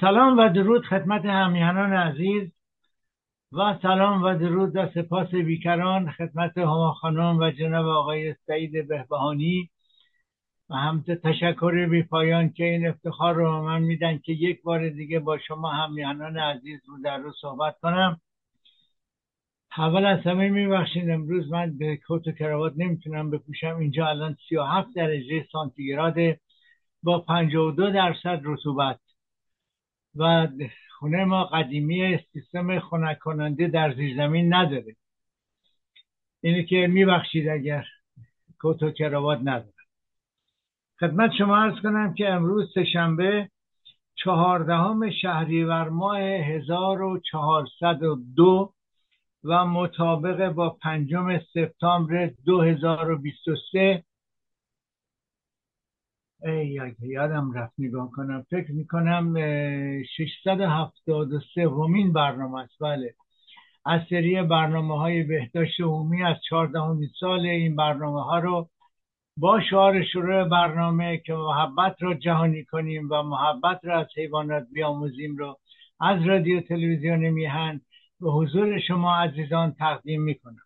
سلام و درود خدمت همیهنان عزیز و سلام و درود و سپاس بیکران خدمت هما خانم و جناب آقای سعید بهبهانی و همت تشکر بی پایان که این افتخار رو من میدن که یک بار دیگه با شما همیهنان عزیز رو در رو صحبت کنم. اول از همه میبخشید امروز من به کوت و کراوات نمی‌تونم بپوشم. اینجا الان 37 درجه سانتیگراد با 52 درصد رطوبت. و خونه ما قدیمی سیستم خنک کننده در زیر زمین نداره. اینه که میبخشید اگر کت و کراوات نداره خدمت شما ارز کنم که امروز سهشنبه چهاردهم شهریور ماه 1402 و مطابق با پنجم سپتامبر 2023 ای یادم رفت نگاه کنم. فکر می‌کنم 673 ومین برنامه است. بله. از سری برنامه های بهداشت عمومی از 14 سال این برنامه ها رو با شعار شروع برنامه که محبت را جهانی کنیم و محبت را از حیوانات بیاموزیم رو از رادیو تلویزیون میهن به حضور شما عزیزان تقدیم می‌کنم.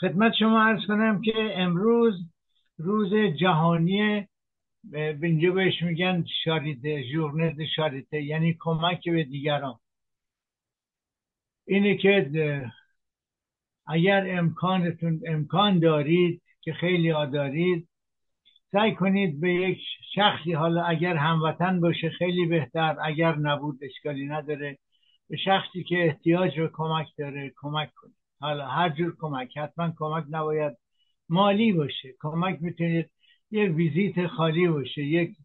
خدمت شما ارز کنم که امروز روز جهانی اینجا بهش میگن شاریته ژورنه شاریته یعنی کمک به دیگران. اینه که اگر امکانتون امکان دارید که خیلی ها دارید سعی کنید به یک شخصی حالا اگر هموطن باشه خیلی بهتر اگر نبود اشکالی نداره به شخصی که احتیاج به کمک داره کمک کنید. حالا هر جور کمک حتما کمک نباید مالی باشه. کمک می‌تونید یک ویزیت خالی باشه یک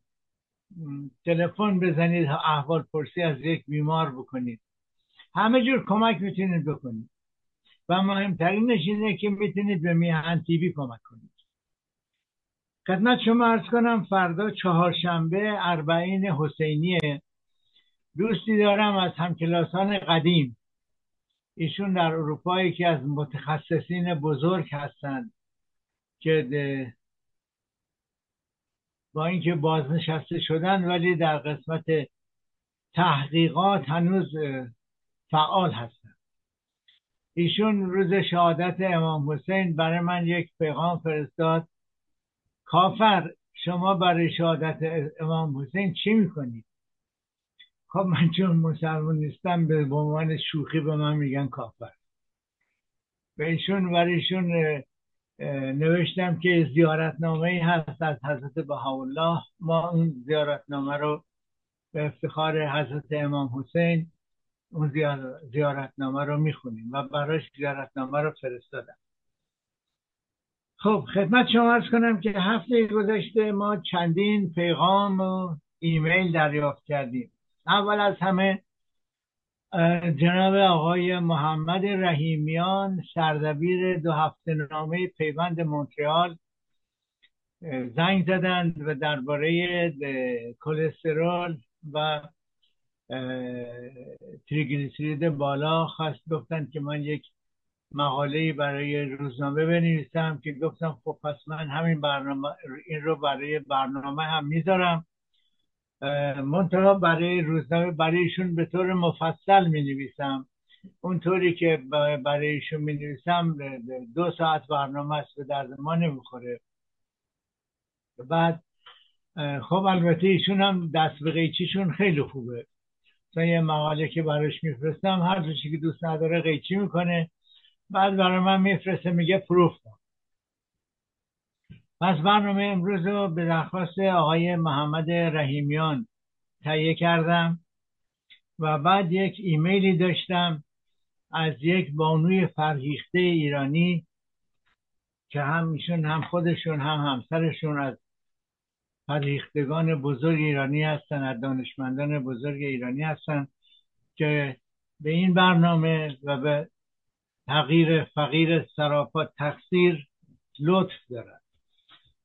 تلفن بزنید احوال پرسی از یک بیمار بکنید. همه جور کمک می‌تونید بکنید. و مهمترینش اینه که می‌تونید به میهن تیوی کمک کنید. خدمت شما ارز کنم فردا چهارشنبه اربعین حسینیه. دوستی دارم از همکلاسان قدیم. ایشون در اروپا یکی از متخصصین بزرگ هستند که با اینکه بازنشسته شدن ولی در قسمت تحقیقات هنوز فعال هستن. ایشون روز شهادت امام حسین برای من یک پیغام فرستاد. کافر شما برای شهادت امام حسین چی می‌کنید؟ خب من چون مسلمان نیستم به عنوان شوخی به من میگن کافر. به ایشون برای ایشون نوشتم که زیارتنامه هست از حضرت بهاءالله. ما اون زیارتنامه رو به افتخار حضرت امام حسین اون زیارتنامه رو می‌خونیم و براش زیارتنامه رو فرستادم. خب خدمت شما ارز کنم که هفته گذشته ما چندین پیغام و ایمیل دریافت کردیم. اول از همه جناب آقای محمد رحیمیان سردبیر دو هفته نامه پیوند مونترال زنگ زدند و درباره کلسترول و تریگلیسیرید بالا خواست. گفتند که من یک مقاله برای روزنامه بنویسم که گفتم خب پس من همین برنامه این رو برای برنامه هم می‌ذارم. منتها برای روزنامه برایشون به طور مفصل می نویسم اونطوری که برای ایشون می نویسم دو ساعت برنامه است به درد ما نمی‌خوره. بعد خب البته ایشون هم دست به قیچیشون خیلی خوبه. مثلا یه مقاله که براش میفرستم هر چیزی که دوست نداره قیچی می‌کنه. بعد برای من میفرسته میگه پروف پس برنامه امروز رو به درخواست آقای محمد رحیمیان تهیه کردم و بعد یک ایمیلی داشتم از یک بانوی فرهیخته ایرانی که هم ایشون هم خودشون هم همسرشون از فرهیختگان بزرگ ایرانی هستن از دانشمندان بزرگ ایرانی هستن که به این برنامه و به تغییر فقیر سراپا تقصیر لطف دارد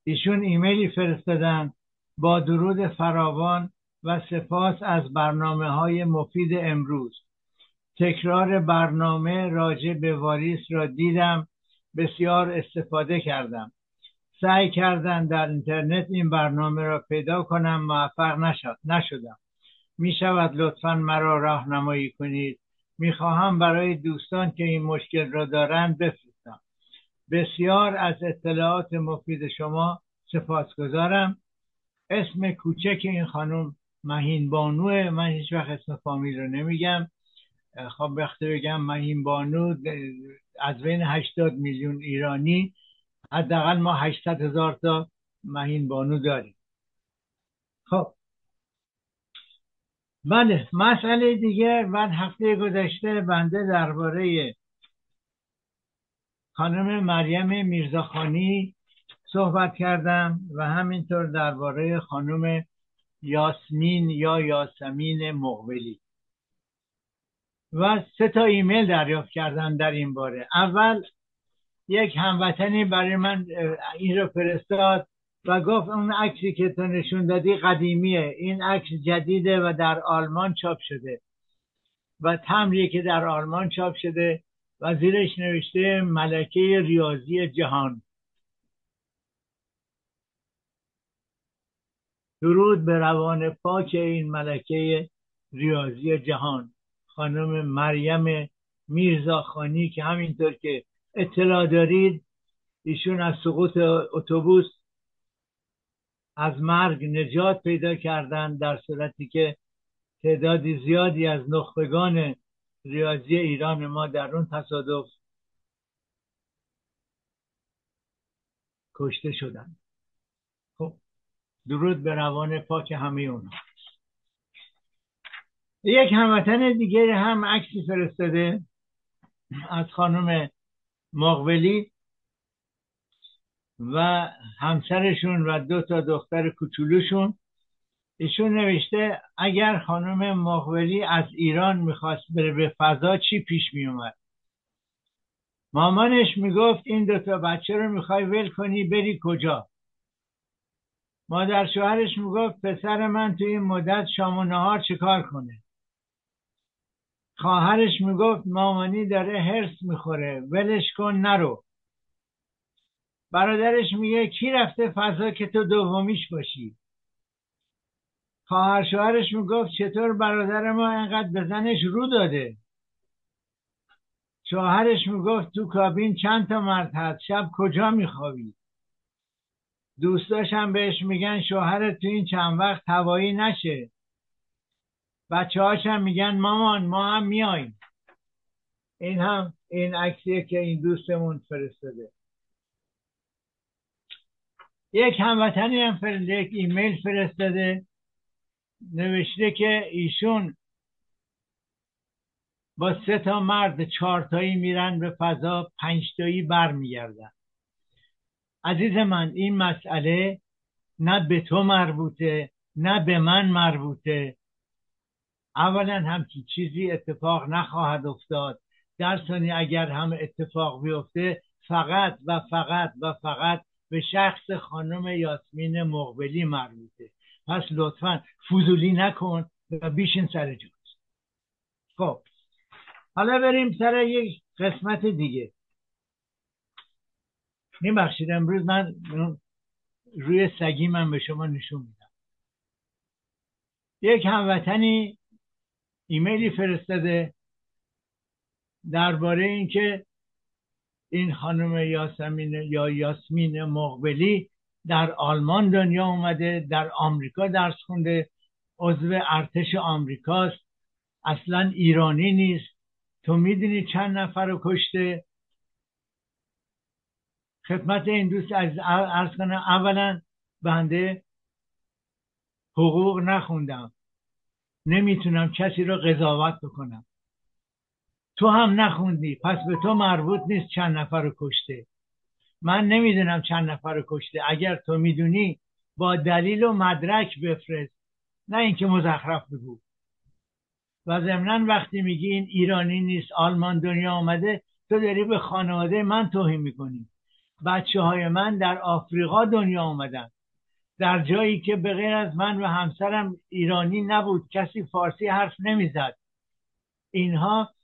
ایشون ایمیلی فرستادن با درود فراوان و سپاس از برنامه های مفید امروز. تکرار برنامه راجع به واریس را دیدم بسیار استفاده کردم. سعی کردن در اینترنت این برنامه را پیدا کنم موفق نشد نشدم. می شود لطفا مرا راهنمایی کنید. می خواهم برای دوستان که این مشکل را دارند بفرستم. بسیار از اطلاعات مفید شما سپاسگزارم. اسم کوچک این خانم مهین بانوه من هیچ وقت اسم فامیل رو نمیگم. خب وقتی بگم مهین بانو از بین 80 میلیون ایرانی حداقل ما 800 هزار تا مهین بانو داریم. خب. بله مسئله دیگه بعد هفته گذشته بنده درباره خانم مریم میرزاخانی صحبت کردم و همینطور درباره خانم یاسمین یا یاسمین مقبلی. و سه تا ایمیل دریافت کردم در این باره. اول یک هموطنی برای من این رو فرستاد و گفت اون عکسی که تو نشون دادی قدیمیه. این عکس جدیده و در آلمان چاپ شده. و تمریه که در آلمان چاپ شده و زیرش نوشته ملکه ریاضی جهان. درود به روان پاک این ملکه ریاضی جهان. خانم مریم میرزاخانی که همینطور که اطلاع دارید ایشون از سقوط اتوبوس از مرگ نجات پیدا کردن در صورتی که تعدادی زیادی از نخبگان ریاضی ایران ما در اون تصادف کشته شدند خب درود به روان پاک همه اونها یک هموطن دیگه هم عکسی فرستاده از خانم مقبلی و همسرشون و دو تا دختر کوچولوشون. ایشون نوشته اگر خانم مقبلی از ایران می‌خواست بره به فضا چی پیش میومد مامانش می‌گفت این دوتا بچه رو می‌خوای ول کنی بری کجا؟ مادر شوهرش می‌گفت پسر من توی این مدت شام و نهار چیکار کنه؟ خواهرش می‌گفت مامانی داره هرس می‌خوره ولش کن نرو. برادرش میگه کی رفته فضا که تو دومیش باشی؟ خواهر شوهرش می‌گفت چطور برادر ما انقدر به زنش رو داده؟ شوهرش می‌گفت تو کابین چند تا مرد هست؟ شب کجا میخوابی؟ دوستاش هم بهش میگن شوهرت تو این چند وقت هوایی نشه. بچه هم میگن مامان ما هم میاییم این هم این عکسیه که این دوستمون فرستاده. یک هموطنی هم فرستاده یک ایمیل فرستاده. نوشته که ایشون با سه تا مرد چهارتایی میرن به فضا پنجتایی برمیگردن. عزیز من این مسئله نه به تو مربوطه نه به من مربوطه. اولا همچی چیزی اتفاق نخواهد افتاد. در ثانی اگر هم اتفاق بیفته فقط و فقط و فقط به شخص خانم یاسمین مقبلی مربوطه. پس لطفا فضولی نکن و بیشین سر جوز خب. حالا بریم سر یک قسمت دیگه. میبخشید امروز من روی سگی من به شما نشون میدم. یک هموطنی ایمیلی فرستاده درباره اینکه این خانم یاسمین یا یاسمین مقبلی در آلمان دنیا اومده در آمریکا درس خونده عضو ارتش آمریکاست. اصلا ایرانی نیست. تو می‌دونی چند نفر رو کشته؟ خدمت این دوست از ارز کنم اولا بنده حقوق نخوندم. نمی‌تونم کسی رو قضاوت بکنم. تو هم نخوندی. پس به تو مربوط نیست چند نفر رو کشته. من نمی‌دونم چند نفر رو کشته. اگر تو می‌دونی با دلیل و مدرک بفرست. نه اینکه مزخرف بگو. و ضمنا وقتی میگی این ایرانی نیست آلمان دنیا آمده تو داری به خانواده من توهین می‌کنی. بچه های من در آفریقا دنیا آمدن. در جایی که به غیر از من و همسرم ایرانی نبود کسی فارسی حرف نمی‌زد. اینها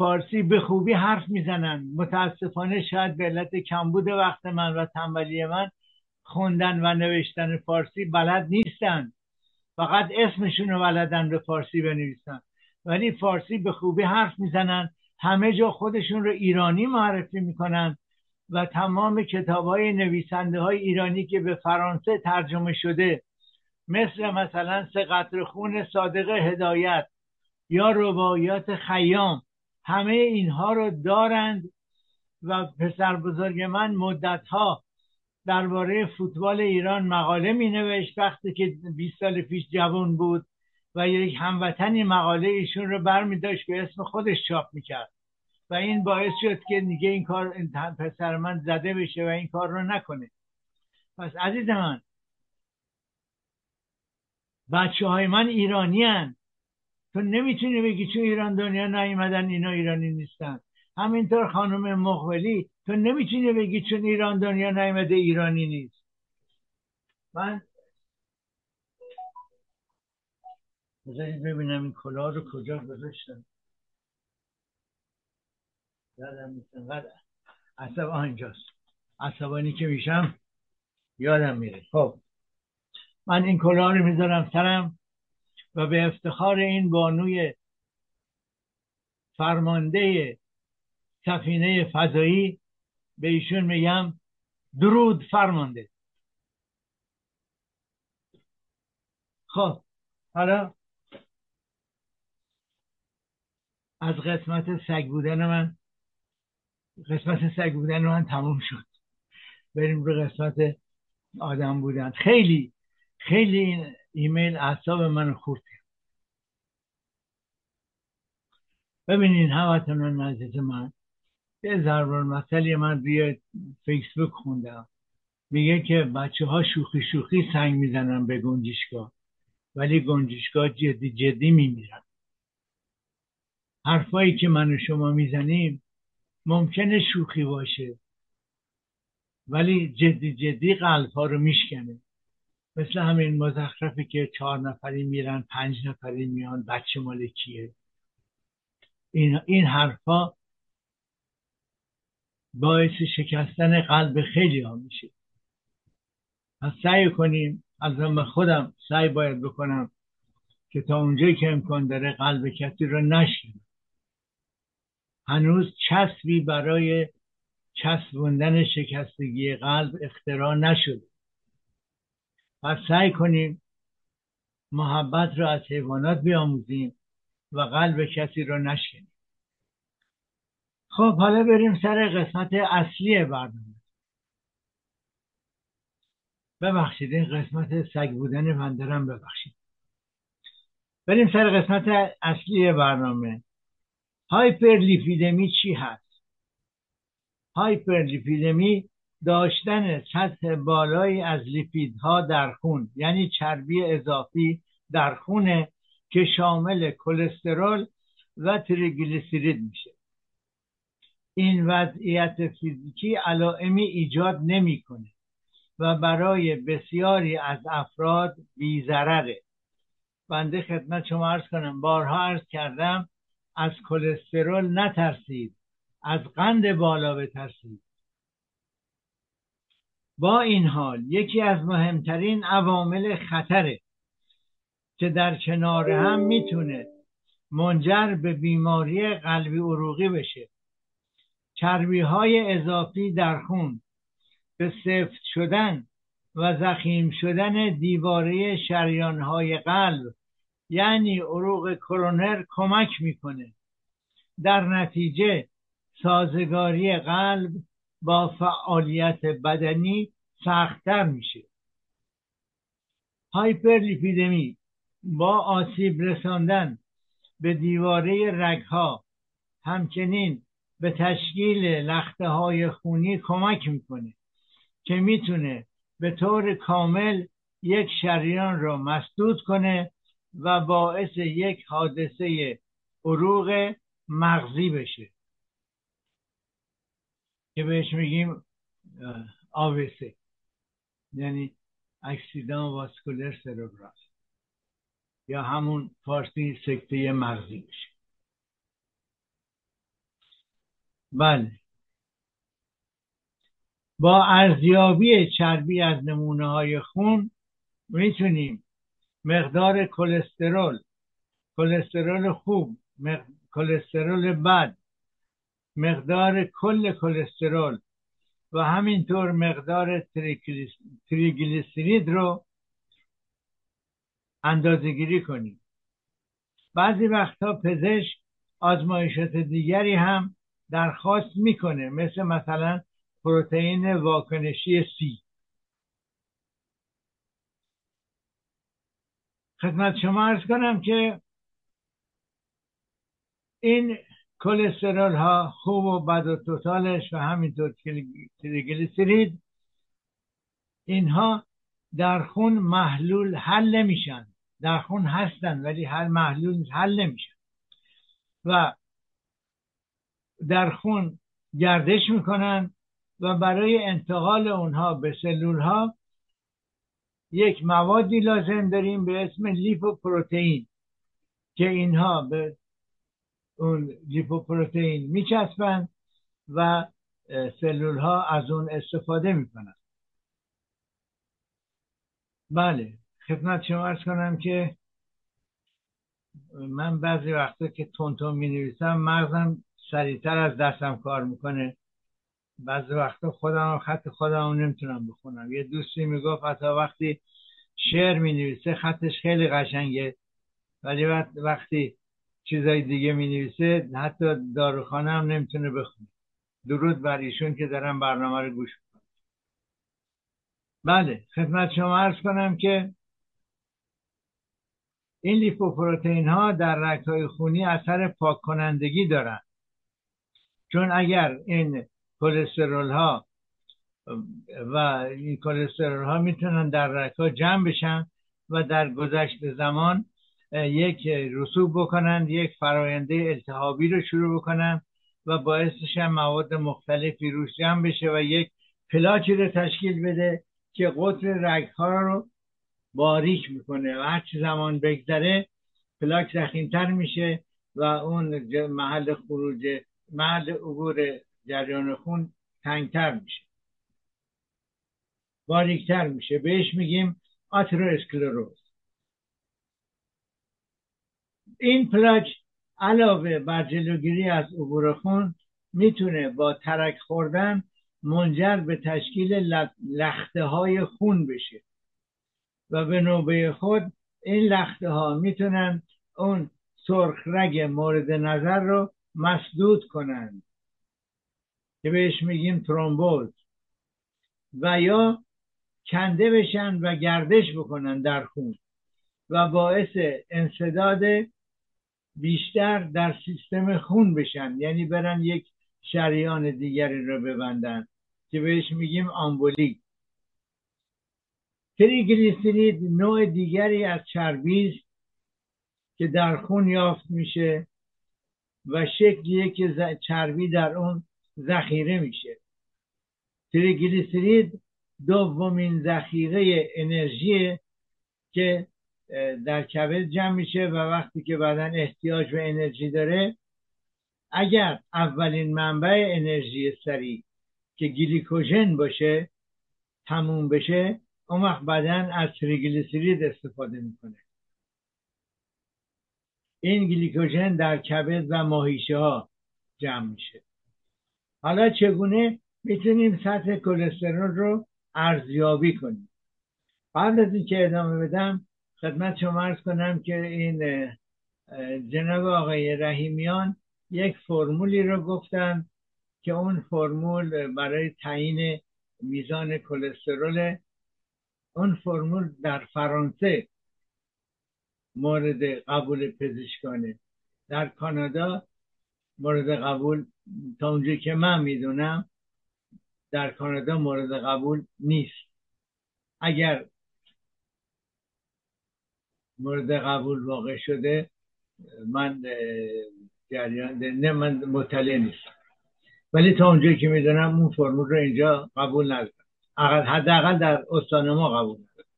فارسی به خوبی حرف می‌زنن. متاسفانه شاید به علت کمبود وقت من و تنبلی من خوندن و نوشتن فارسی بلد نیستن. فقط اسمشون رو بلدن به فارسی بنویسن. ولی فارسی به خوبی حرف می‌زنن. همه جا خودشون رو ایرانی معرفی می‌کنن و تمام کتاب های نویسنده های ایرانی که به فرانسه ترجمه شده مثل مثلا سه خون صادق هدایت یا روایات خیام همه اینها رو دارند و پسر بزرگ من مدت ها درباره فوتبال ایران مقاله می نوشت وقتی که 20 سال پیش جوان بود و یک هموطنی مقاله ایشون رو بر داشت به اسم خودش چاپ می‌کرد و این باعث شد که دیگه این کار پسر من زده بشه و این کار رو نکنه پس عزیز من بچه های من ایرانی هن. تو نمی‌تونی بگی چون ایران دنیا نیومدن اینا ایرانی نیستن. همینطور خانم مقبلی تو نمی‌تونی بگی چون ایران دنیا نیومده ایرانی نیست. من بذارید ببینم این کلاه رو کجا گذاشتم. یادم نیست عصب آنجاست عصبانی که میشم یادم میره. خب. من این کلاه رو می‌ذارم سرم. و به افتخار این بانوی فرمانده سفینه فضایی به ایشون میگم درود فرمانده. خب حالا از قسمت سگ بودن من قسمت سگ بودن من تموم شد. بریم رو قسمت آدم بودن. خیلی خیلی این ایمیل اعصاب من خورد. ببینین همتون عزیز من یه ضرب مسئله من روی فیسبوک خوندم میگه که بچه ها شوخی شوخی سنگ می‌زنن به گنجشگاه ولی گنجشگاه جدی جدی میمیرن. حرفایی که من و شما می‌زنیم ممکنه شوخی باشه ولی جدی جدی قلب ها رو میشکنه. مثل همین مزخرفی که چهار نفری میرن پنج نفری میان بچه مال کیه؟ این, این حرفا باعث شکستن قلب خیلی ها میشه. پس سعی کنیم از خودم سعی باید بکنم که تا اونجایی که امکان داره قلب کسی رو نشکنم. هنوز چسبی برای چسبوندن شکستگی قلب اختراع نشده. پس سعی کنیم محبت را از حیوانات بیاموزیم و قلب کسی را نشکنیم. خب حالا بریم سر قسمت اصلی برنامه. ببخشید این قسمت سگ بودن بندرم ببخشید. بریم سر قسمت اصلی برنامه. هایپرلیپیدمی چی هست؟ هایپرلیپیدمی داشتن سطح بالایی از لیپیدها در خون یعنی چربی اضافی در خونه که شامل کلسترول و تریگلیسیرید میشه. این وضعیت فیزیکی علائمی ایجاد نمی‌کنه و برای بسیاری از افراد بیزرره بنده خدمت شما عرض کنم بارها عرض کردم از کلسترول نترسید از قند بالا بترسید. با این حال یکی از مهمترین عوامل خطره که در کنار هم می‌تونه منجر به بیماری قلبی عروقی بشه. چربی های اضافی در خون به سفت شدن و زخیم شدن دیواره شریان های قلب یعنی عروق کرونر کمک می‌کنه. در نتیجه سازگاری قلب با فعالیت بدنی سختتر میشه. هایپرلیپیدمی با آسیب رساندن به دیواره رگها همچنین به تشکیل لخته های خونی کمک می‌کنه که می‌تونه به طور کامل یک شریان را مسدود کنه و باعث یک حادثه عروق مغزی بشه. که بهش میگیم آویسه یعنی اکسیدان واسکولر سربراس یا همون فارسی سکته مغزی بشه بله. با ارزیابی چربی از نمونه های خون می‌تونیم مقدار کلسترول کلسترول خوب کلسترول بد مقدار کل کلسترول و همینطور مقدار تریگلیسیرید رو اندازه گیری کنیم. بعضی وقتها پزشک آزمایشات دیگری هم درخواست می‌کنه مثل مثلا پروتئین واکنشی سی خدمت شما ارز کنم که این کلسترول ها خوب و بد و توتالش و همینطور تریگلیسیرید اینها در خون محلول حل نمیشن. در خون هستن ولی هر محلول حل نمیشن. و در خون گردش می‌کنن و برای انتقال اونها به سلول ها یک موادی لازم داریم به اسم لیپوپروتئین که اینها به اون لیپوپروتئین میچسبند و سلول ها از اون استفاده می‌کنن. بله خدمت شما ارز کنم که من بعضی وقتا که تون می نویسم مغزم سریعتر از دستم کار می‌کنه. بعضی وقتا خودم خط خودم نمی‌تونم بخونم. یه دوستی می‌گفت حتی وقتی شعر می نویسه خطش خیلی قشنگه. ولی وقتی چیزای دیگه می نویسه حتی داروخانه هم نمی‌تونه بخونه. درود بر ایشون که دارم برنامه رو گوش کنم بله خدمت شما عرض کنم که این لیپوپروتئین ها در رگهای خونی اثر پاک کنندگی دارند چون اگر این کلسترول ها و این کلسترول ها می‌تونن در رگها جمع بشن و در گذشت زمان یک رسوب بکنند یک فراینده التهابی رو شروع بکنن و باعثش هم مواد مختلفی روش جمع بشه و یک پلاکی رو تشکیل بده که قطر رگها رو باریک می‌کنه. و هرچی زمان بگذره پلاک زخیمتر میشه و اون محل خروج محل عبور جریان خون تنگتر میشه. باریکتر میشه. بهش میگیم آترواسکلروز. این پلاک علاوه بر جلوگیری از عبور خون می‌تونه با ترک خوردن منجر به تشکیل لخته های خون بشه. و به نوبه خود این لخته ها می‌تونن اون سرخ رگ مورد نظر رو مسدود کنند که بهش میگیم ترومبوز. و یا کنده بشن و گردش بکنن در خون. و باعث انصداد بیشتر در سیستم خون بشن. یعنی برن یک شریان دیگری رو ببندن که بهش میگیم آمبولی تریگلیسیرید نوع دیگری از چربی که در خون یافت میشه و شکلیه که چربی در اون ذخیره میشه. تریگلیسیرید دومین ذخیره انرژی که در کبد جمع میشه و وقتی که بدن احتیاج به انرژی داره اگر اولین منبع انرژی سریع که گلیکوژن باشه تموم بشه اون وقت بدن از تریگلیسیرید استفاده می‌کنه. این گلیکوژن در کبد و ماهیشه ها جمع میشه. حالا چگونه؟ می‌تونیم سطح کلسترول رو ارزیابی کنیم. قبل از اینکه ادامه بدم خدمت شما ارز کنم که این جناب آقای رحیمیان یک فرمولی رو گفتن که اون فرمول برای تعیین میزان کلسترول اون فرمول در فرانسه مورد قبول پزشکانه. در کانادا مورد قبول تا اونجایی که من می‌دونم در کانادا مورد قبول نیست. اگر مورد قبول واقع شده من جریان نه من مطلع نیستم. ولی تا اونجایی که می‌دونم اون فرمول رو اینجا قبول ندارم. حداقل در استان ما قبول ندارم.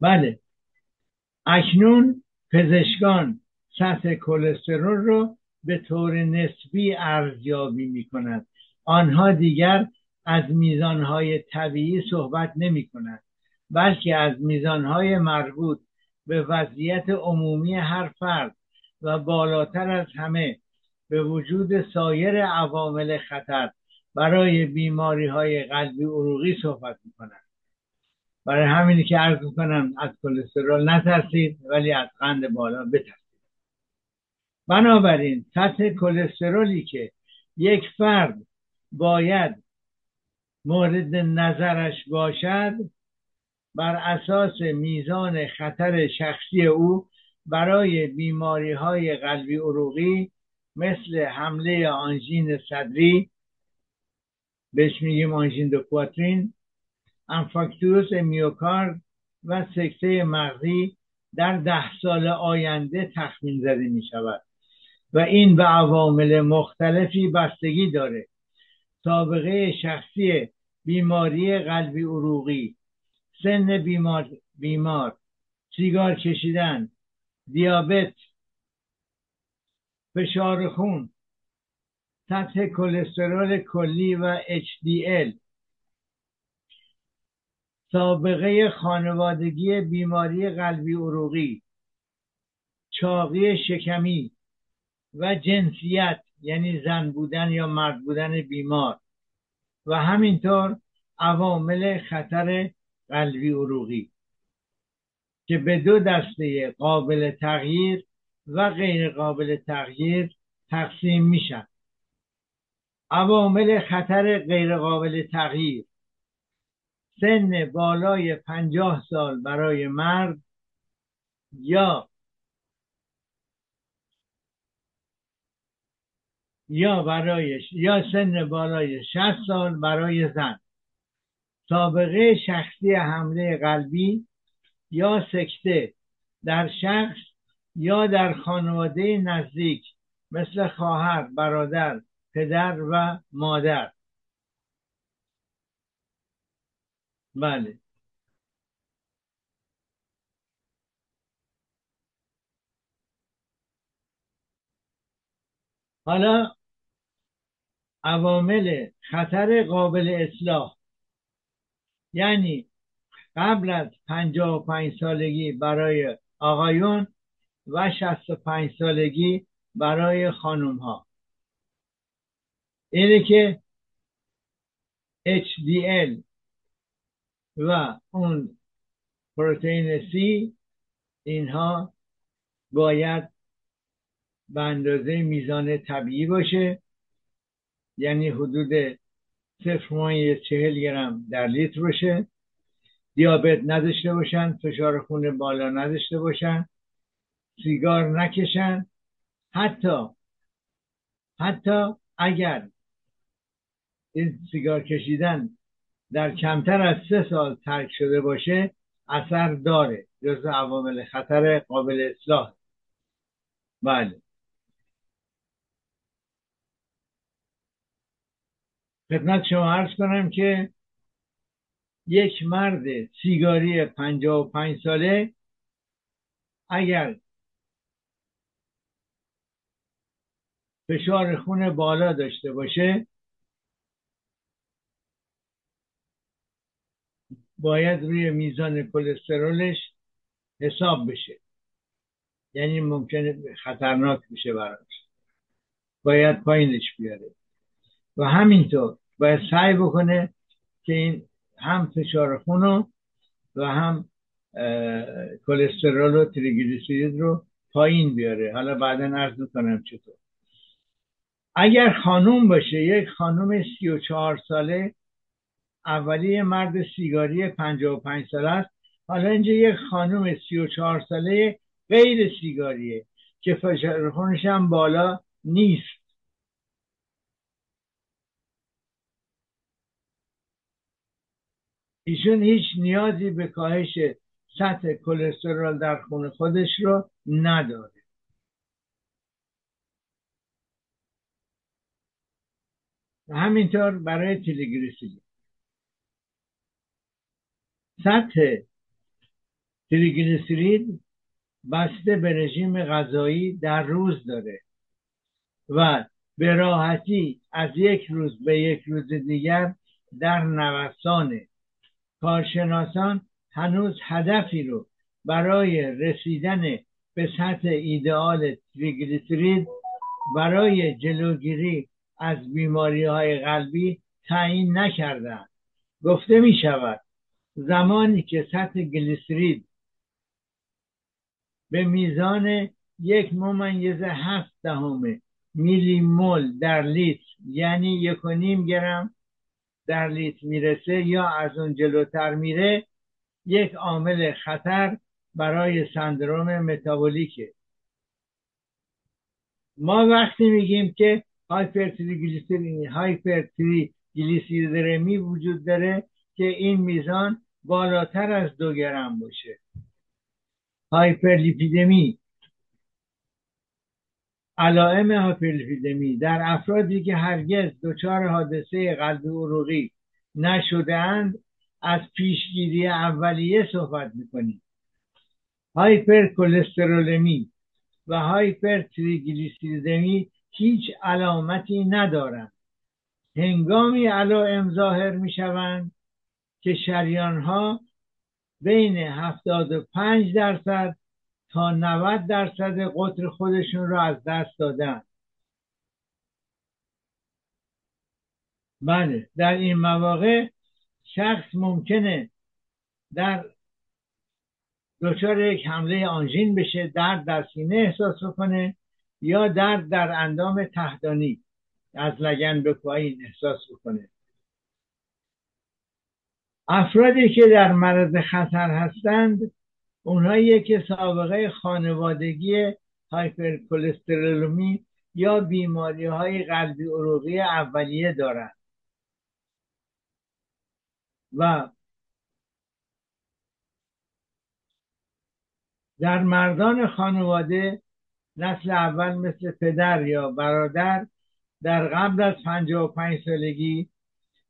بله. اکنون پزشکان سطح کلسترول رو به طور نسبی ارزیابی می کند آنها دیگر از میزانهای طبیعی صحبت نمی کند بلکه از میزانهای مربوط به وضعیت عمومی هر فرد و بالاتر از همه به وجود سایر عوامل خطر برای بیماری های قلبی عروقی صحبت می کند برای همینی که عرض کنم از کلسترول نترسید ولی از قند بالا بترسید. بنابراین سطح کلسترولی که یک فرد باید مورد نظرش باشد بر اساس میزان خطر شخصی او برای بیماری های قلبی عروقی مثل حمله آنژین صدری بهش میگیم آنژین دو کواترین انفاکتوس میوکارد و سکته مغزی در ده سال آینده تخمین زده می شود و این به عوامل مختلفی بستگی داره. سابقه شخصی بیماری قلبی عروقی سن بیمار, بیمار سیگار کشیدن دیابت فشار خون سطح کلسترول کلی و HDL سابقه خانوادگی بیماری قلبی عروقی چاقی شکمی و جنسیت یعنی زن بودن یا مرد بودن بیمار. و همینطور عوامل خطر قلبی عروقی که به دو دسته قابل تغییر و غیر قابل تغییر تقسیم میشن. عوامل خطر غیر قابل تغییر سن بالای پنجاه سال برای مرد یا یا برای یا سن بالای 60 سال برای زن. سابقه شخصی حمله قلبی یا سکته در شخص یا در خانواده نزدیک مثل خواهر، برادر، پدر و مادر. بله. حالا عوامل خطر قابل اصلاح. یعنی قبل از پنجاه و پنج سالگی برای آقایون و شست و پنج سالگی برای خانوم ها اینه که HDL و اون پروتئین C اینها باید به اندازه میزان طبیعی باشه یعنی حدود صفر مایه چهل گرم در لیتر باشه. دیابت نداشته باشن فشار خون بالا نداشته باشن سیگار نکشن. حتی حتی اگر این سیگار کشیدن در کمتر از سه سال ترک شده باشه اثر داره. جز عوامل خطر قابل اصلاح. بله. خدمت شما عرض کنم که یک مرد سیگاری پنجاه و پنج ساله اگر فشار خون بالا داشته باشه باید روی میزان کلسترولش حساب بشه. یعنی ممکنه خطرناک بشه براش. باید پایینش بیاره. و همینطور باید سعی بکنه که این هم فشار خون و هم کلسترول و تریگلیسیرید رو پایین بیاره. حالا بعدا عرض می‌کنم چطور. اگر خانوم باشه یک خانوم سی و چهار ساله اولی مرد سیگاری پنجاه و پنج ساله است. حالا اینجا یک خانوم سی و چهار ساله غیر سیگاریه که فشار خونش هم بالا نیست. ایشون هیچ نیازی به کاهش سطح کلسترول در خون خودش رو نداره. همینطور برای تریگلیسیرید سطح تریگلیسیرید بسته به رژیم غذایی در روز داره و به راحتی از یک روز به یک روز دیگر در نوسانه کارشناسان هنوز هدفی رو برای رسیدن به سطح ایدئال تریگلیسیرید برای جلوگیری از بیماری های قلبی تعیین نکردن گفته می شود زمانی که سطح گلیسرید به میزان یک ممیز هفت دهم میلی مول در لیتر یعنی یک و نیم گرم در لیتر می‌رسه یا از اون جلوتر میره یک عامل خطر برای سندروم متابولیکه. ما وقتی میگیم که هایپرتریگلیسیریدمی وجود داره که این میزان بالاتر از دو گرم باشه. هایپرلیپیدمی علائم هایپرلیپیدمی در افرادی که هرگز دچار حادثه قلب عروقی نشدهاند از پیشگیری اولیه صحبت می‌کنیم. هایپرکلسترولمی و هایپرتریگلیسیریدمی هیچ علامتی ندارند. هنگامی علائم ظاهر می شوند که شریان ها بین 75 درصد تا 90 درصد قطر خودشون را از دست دادن. بله در این مواقع شخص ممکنه در دچار یک حمله آنژین بشه درد در سینه احساس بکنه یا درد در اندام تحتانی از لگن به پایین احساس بکنه. افرادی که در مرض خطر هستند اونهایی که سابقه خانوادگی هایپرکلسترولمی یا بیماری های قلبی عروقی اولیه دارند و در مردان خانواده نسل اول مثل پدر یا برادر در قبل از 55 سالگی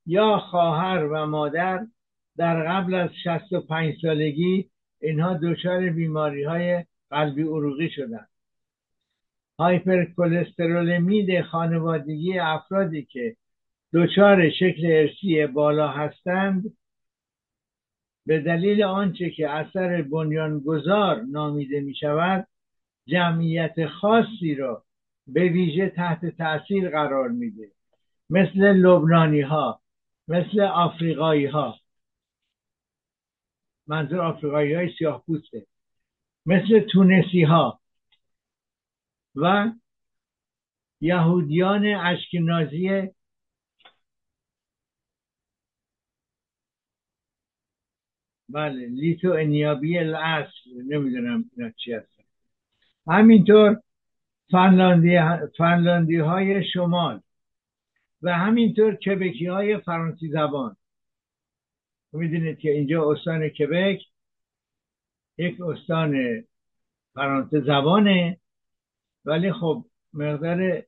یا خواهر و مادر در قبل از 65 سالگی اینها دچار بیماری های قلبی عروقی شدن هایپرکلسترولمی خانوادگی افرادی که دچار شکل ارسی بالا هستند به دلیل آنچه که اثر بنیانگذار نامیده می شود جمعیت خاصی را به ویژه تحت تاثیر قرار میده. مثل لبنانی ها مثل آفریقایی ها منظور آفریقایی های سیاه پوسته مثل تونسی ها و یهودیان اشکنازی بله لیتو انیابی الاصل نمی‌دونم اینا چی هست همینطور فنلاندی, فنلاندی های شمال و همینطور کبکی های فرانسی زبان می‌دونید که اینجا استان کبک یک استان فرانسه زبانه ولی خب مقدار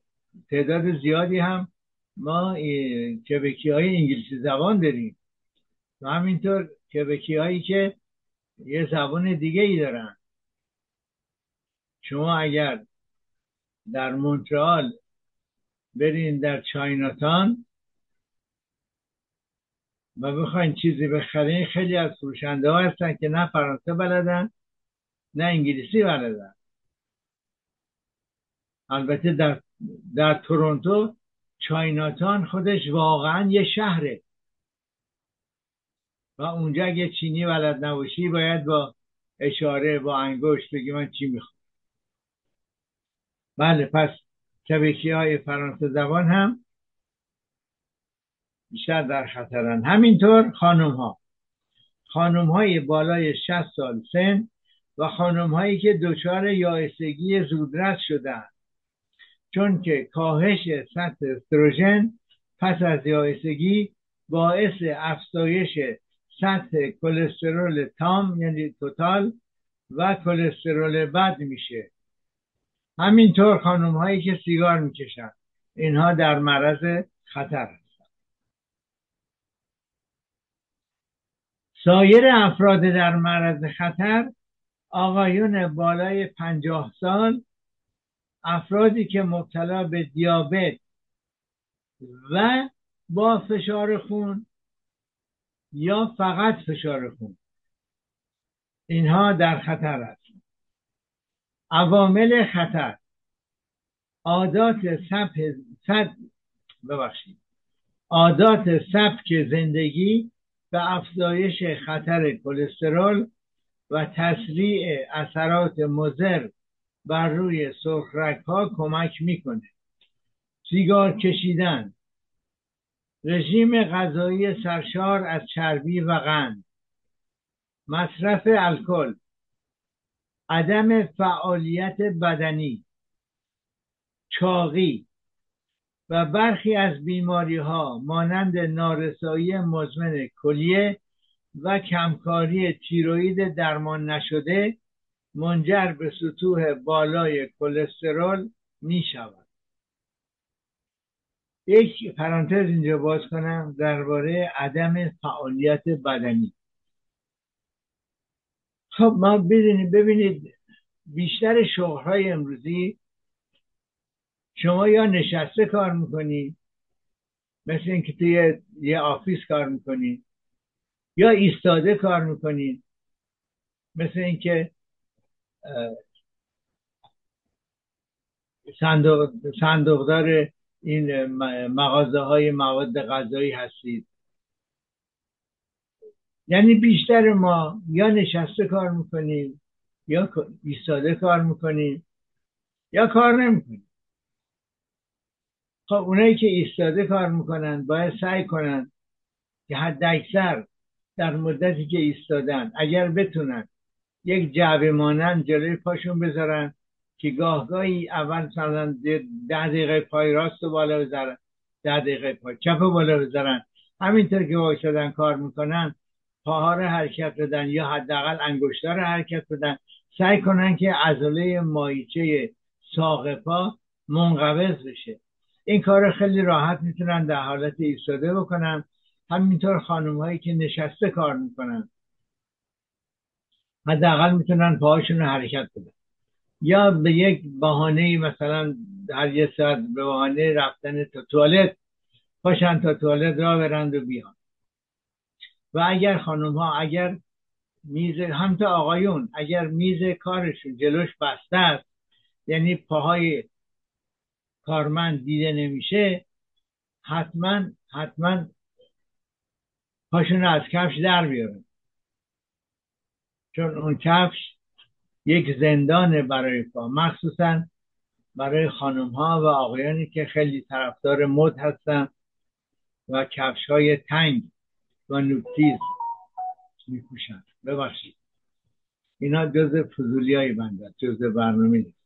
تعداد زیادی هم ما کبکی های انگلیسی زبان داریم. و همینطور کبکی هایی که یه زبان دیگه ای دارن. شما اگر در مونترال برین در چایناتان و بخواین چیزی بخرین خیلی از فروشنده ها هستن که نه فرانسه بلدن نه انگلیسی بلدن. البته در, در تورنتو چایناتان خودش واقعا یه شهره. و اونجا اگه چینی ولد نباشی باید با اشاره با انگشت بگی من چی می‌خوام. بله پس کبکی های فرانسه زبان هم بیشتر در خطرن. همینطور خانم ها خانم های بالای 60 سال سن و خانم هایی که دچار یائسگی زودرس شدن. چون که کاهش سطح استروژن پس از یائسگی باعث افزایش سطح کلسترول تام یعنی توتال و کلسترول بد میشه. همینطور خانم هایی که سیگار می‌کشن. اینها در معرض خطر هستند سایر افراد در معرض خطر آقایون بالای پنجاه سال افرادی که مبتلا به دیابت و با فشار خون یا فقط فشار خون. اینها در خطر هستند عوامل خطر عادات سبک ببخشید. عادات سبک زندگی به افزایش خطر کلسترول و تسریع اثرات مضر بر روی سرخرک کمک می‌کنه. سیگار کشیدن. رژیم غذایی سرشار از چربی و قند. مصرف الکل. عدم فعالیت بدنی. چاقی. و برخی از بیماری ها مانند نارسایی مزمن کلیه و کمکاری تیروید درمان نشده منجر به سطوح بالای کلسترول می شود یک پرانتز اینجا باز کنم درباره عدم فعالیت بدنی. خب ما ببینید بیشتر شغلهای امروزی شما یا نشسته کار می‌کنی؟ مثل اینکه توی یه آفیس کار می‌کنی. یا ایستاده کار می‌کنی. مثل اینکه صندوق صندوقدار این مغازه های مواد غذایی هستید. یعنی بیشتر ما یا نشسته کار می‌کنیم یا ایستاده کار می‌کنیم یا کار نمی‌کنیم خب اونایی که ایستاده کار می‌کنن باید سعی کنن که حد اکثر در مدتی که ایستادن اگر بتونن یک جعبه مانند جلوی پاشون بذارن که گاهگاهی اول مثلا ده دقیقه پای راست و بالا بذارن ده دقیقه پای چپ و بالا بذارن. همینطور که وایسادن کار می‌کنن پاها رو حرکت بدن یا حداقل انگشتار رو حرکت بدن. سعی کنن که عضله مایچه ساق پا منقبض بشه. این کار خیلی راحت می‌تونن در حالت ایستاده بکنن. همینطور خانم هایی که نشسته کار می‌کنن. حداقل می‌تونن پاهاشون رو حرکت بدن یا به یک بهانه مثلا هر یه ساعت به بهانه رفتن تا توالت پاشن تا توالت را برند و بیان. و اگر خانم ها اگر میز هم تا آقایون اگر میز کارشون جلوش بسته است یعنی پاهای کارمند دیده نمیشه حتما حتما پاشون از کفش در بیارن. چون اون کفش یک زندانه برای پا. مخصوصا برای خانم ها و آقایانی که خیلی طرفدار مد هستن و کفش های تنگ و نوکتیز میپوشن. ببخشید. اینا جز فضولی های بنده جز برنامه نیست.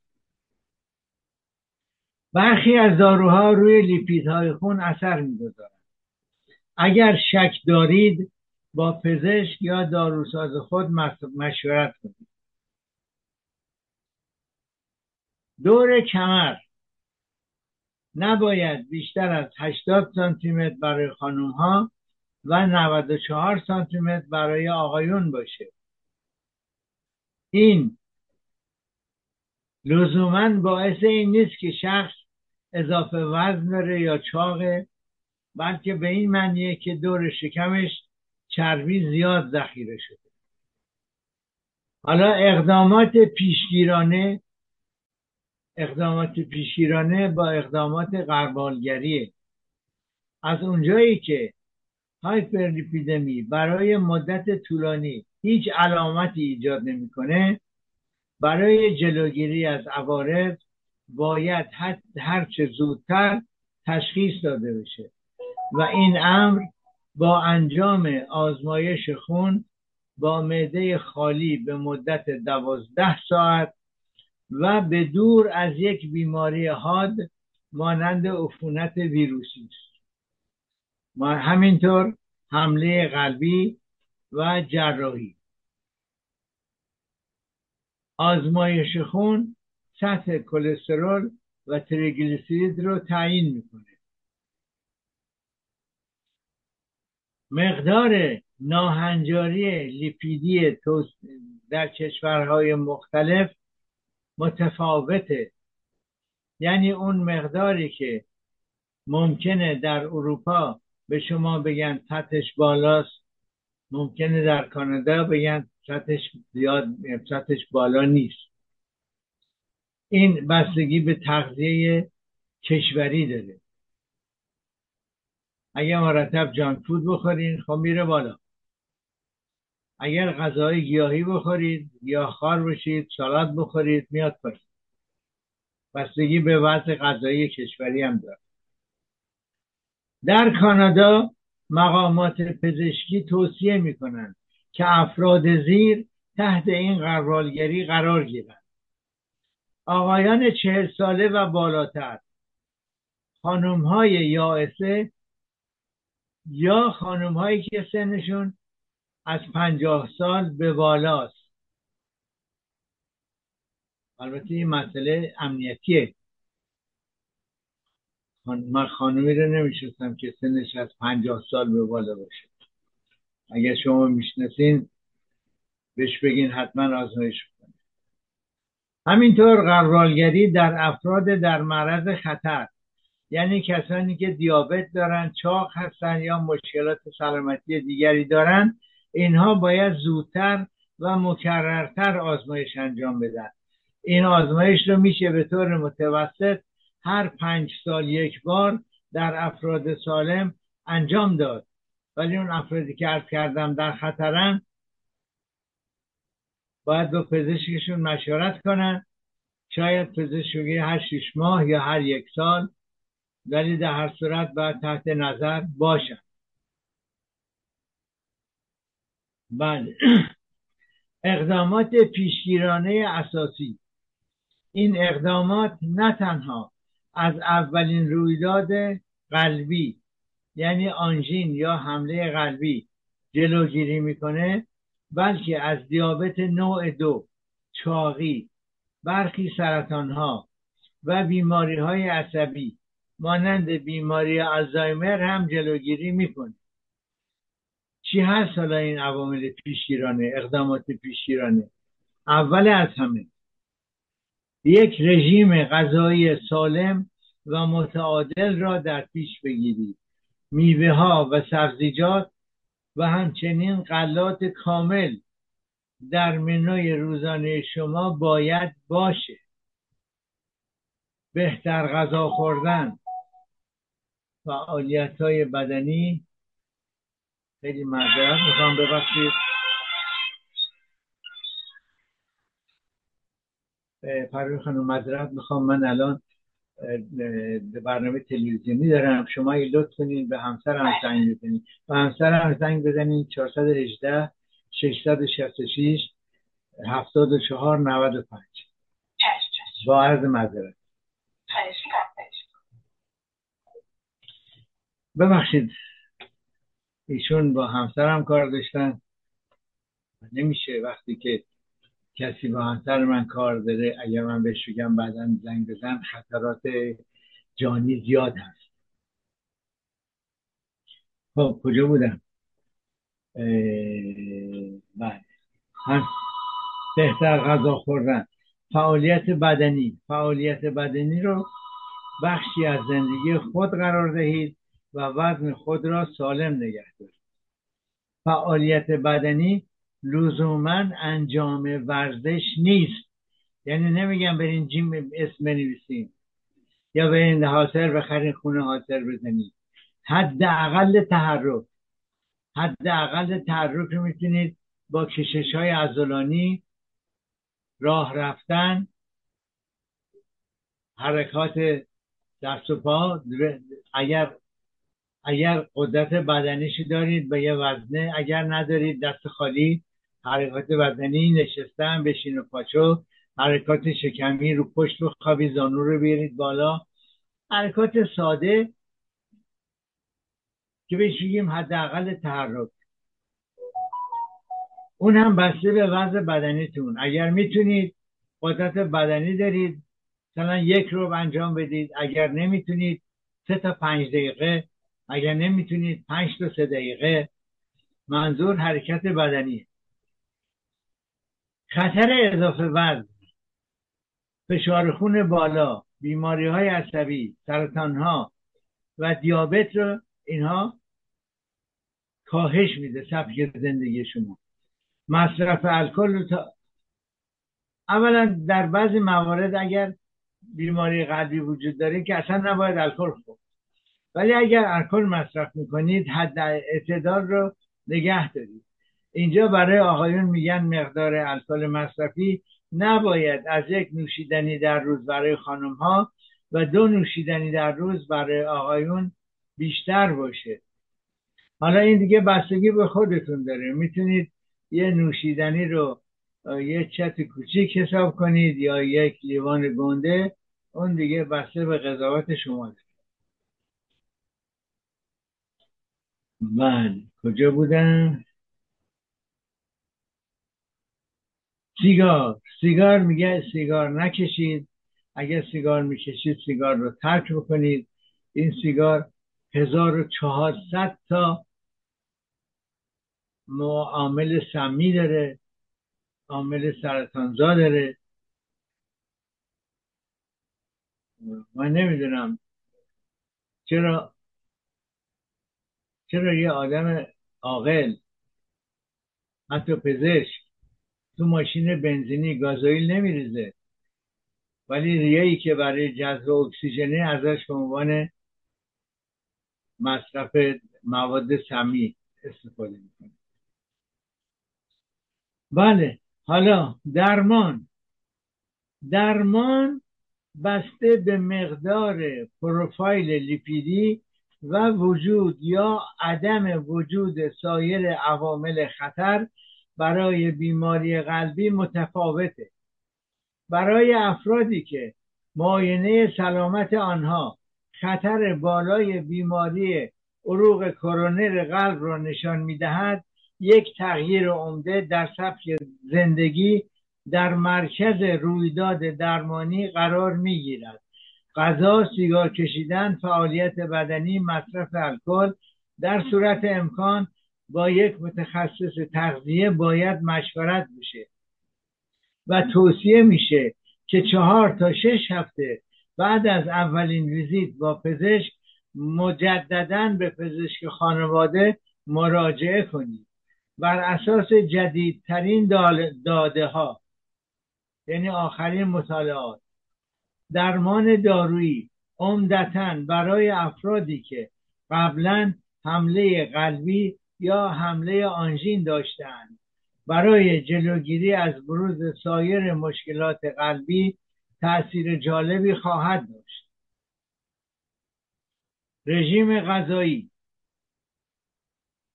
برخی از داروها روی لیپیدهای خون اثر می‌گذارند. اگر شک دارید با پزشک یا داروساز خود مشورت کنید. دور کمر. نباید بیشتر از 80 سانتی متر برای خانم ها و 94 سانتی متر برای آقایون باشه. این لزوما باعث این نیست که شخص اضافه وزن داره یا چاقه بلکه به این معنیه که دور شکمش چربی زیاد ذخیره شده. حالا اقدامات پیشگیرانه اقدامات پیشگیرانه با اقدامات غربالگریه. از اونجایی که هایپرلیپیدمی برای مدت طولانی هیچ علامتی ایجاد نمی‌کنه برای جلوگیری از عوارض باید هر چه زودتر تشخیص داده بشه. و این امر با انجام آزمایش خون با معده خالی به مدت دوازده ساعت و به دور از یک بیماری حاد مانند عفونت ویروسی است. همینطور حمله قلبی و جراحی. آزمایش خون سطح کلسترول و تریگلیسیرید رو تعیین می‌کنه. مقدار ناهنجاری لیپیدی در کشورهای مختلف متفاوته. یعنی اون مقداری که ممکنه در اروپا به شما بگن سطحش بالاست ممکنه در کانادا بگن سطحش زیاد سطحش بالا نیست. این بستگی به تغذیه کشوری داره. اگه مرتب جان فود بخورین خب میره بالا. اگر غذای گیاهی بخورید خار بشید سالاد بخورید میاد پایین. بستگی به وضع غذایی کشوری هم داره. در کانادا مقامات پزشکی توصیه می‌کنند که افراد زیر تحت این قربالگری قرار گیرند آقایان چهل ساله و بالاتر. خانم های یائسه یا خانم هایی که سنشون از پنجاه سال به بالاست. البته این مسئله امنیتیه. من خانمی رو نمیشستم که سنش از پنجاه سال به بالا باشه. اگر شما می‌شناسین بهش بگین حتما آزمایش همینطور قربالگری در افراد در معرض خطر یعنی کسانی که دیابت دارن چاق هستن یا مشکلات سلامتی دیگری دارن اینها باید زودتر و مکررتر آزمایش انجام بدن. این آزمایش رو میشه به طور متوسط هر پنج سال یک بار در افراد سالم انجام داد. ولی اون افرادی که عرض کردم در خطرن باید با پزشکشون مشورت کنن. شاید پزشکی هر شش ماه یا هر یک سال ولی در هر صورت باید تحت نظر باشن. بله. اقدامات پیشگیرانه اساسی. این اقدامات نه تنها از اولین رویداد قلبی یعنی آنژین یا حمله قلبی جلوگیری می‌کنه بلکه از دیابت نوع دو چاقی برخی سرطان ها و بیماری های عصبی مانند بیماری آلزایمر هم جلوگیری می‌کنه. چی هست حالا این عوامل پیشگیرانه اقدامات پیشگیرانه؟ اول از همه یک رژیم غذایی سالم و متعادل را در پیش بگیرید. میوه ها و سبزیجات و همچنین غلات کامل در منوی روزانه شما باید باشه. بهتر غذا خوردن فعالیت های بدنی خیلی معذرت می‌خوام ببخشید. پروین خانم معذرت می‌خوام من الان برنامه تلویزیونی دارم. شما لطف کنین به همسرم زنگ بزنین. به همسرم زنگ بزنین. 418 666 74 95 با عرض معذرت. ببخشید. ایشون با همسرم کار داشتن. نمیشه وقتی که کسی با همسر من کار داره اگر من بهش بگم بعدا زنگ بزن خطرات جانی زیاد هست. خب کجا بودم؟ بله. بهتر غذا خوردن. فعالیت بدنی. فعالیت بدنی رو بخشی از زندگی خود قرار دهید و وزن خود را سالم نگه دارید. فعالیت بدنی لزوما انجام ورزش نیست. یعنی نمیگم برین جیم اسم بنویسین یا برین حاصل بخرین خونه حاصل بزنید حداقل تحرک. حداقل تحرک می‌تونید با کشش های ازولانی راه رفتن حرکات دست و پا. اگر اگر قدرت بدنیشی دارید به یه وزنه اگر ندارید دست خالی حرکات بدنی نشستن بشین و پاچو. حرکات شکمی رو پشت و خوابی زانو رو بیارید بالا. حرکات ساده که بهش بگیم حداقل تحرک. اون هم بسته به وضع بدنیتون. اگر می‌تونید قدرت بدنی دارید مثلا یک رو انجام بدید. اگر نمی‌تونید سه تا پنج دقیقه. اگر نمی‌تونید پنج تا سه دقیقه. منظور حرکت بدنی خطر اضافه وزن فشار خون بالا بیماری های عصبی سرطان ها و دیابت رو اینها کاهش میده سبک زندگی شما. مصرف الکل تا اولا در بعضی موارد اگر بیماری قلبی وجود داره که اصلا نباید الکل خورد. ولی اگر الکل مصرف می‌کنید حد اعتدال رو نگه دارید. اینجا برای آقایون میگن مقدار الکل مصرفی نباید از یک نوشیدنی در روز برای خانم ها و دو نوشیدنی در روز برای آقایون بیشتر باشه. حالا این دیگه بستگی به خودتون داره. می‌تونید یه نوشیدنی رو یه چت کوچیک حساب کنید یا یک لیوان گنده اون دیگه بسته به قضاوت شما داره. بله. کجا بودن؟ سیگار. سیگار میگه سیگار نکشید. اگر سیگار می‌کشید سیگار رو ترک بکنید. این سیگار 1400 تا عامل سمی داره. عامل سرطانزا داره. من نمی‌دونم. چرا؟ چرا یه آدم عاقل حتی پزشک تو ماشین بنزینی گازوئیل نمیریزه. ولی ریایی که برای جذب اکسیژنی ازش به عنوان مصرف مواد سمی استفاده می‌کنه. بله حالا درمان. درمان بسته به مقدار پروفایل لیپیدی و وجود یا عدم وجود سایر عوامل خطر برای بیماری قلبی متفاوته. برای افرادی که معاینه سلامت آنها خطر بالای بیماری عروق کرونر قلب را نشان می‌دهد یک تغییر عمده در سبک زندگی در مرکز رویداد درمانی قرار می گیرد غذا سیگار کشیدن فعالیت بدنی مصرف الکل در صورت امکان با یک متخصص تغذیه باید مشورت بشه و توصیه میشه که چهار تا شش هفته بعد از اولین ویزیت با پزشک مجددا به پزشک خانواده مراجعه کنید. بر اساس جدیدترین داده ها یعنی آخرین مطالعات درمان دارویی عمدتا برای افرادی که قبلا حمله قلبی یا حمله آنژین داشتند. برای جلوگیری از بروز سایر مشکلات قلبی تاثیر جالبی خواهد داشت. رژیم غذایی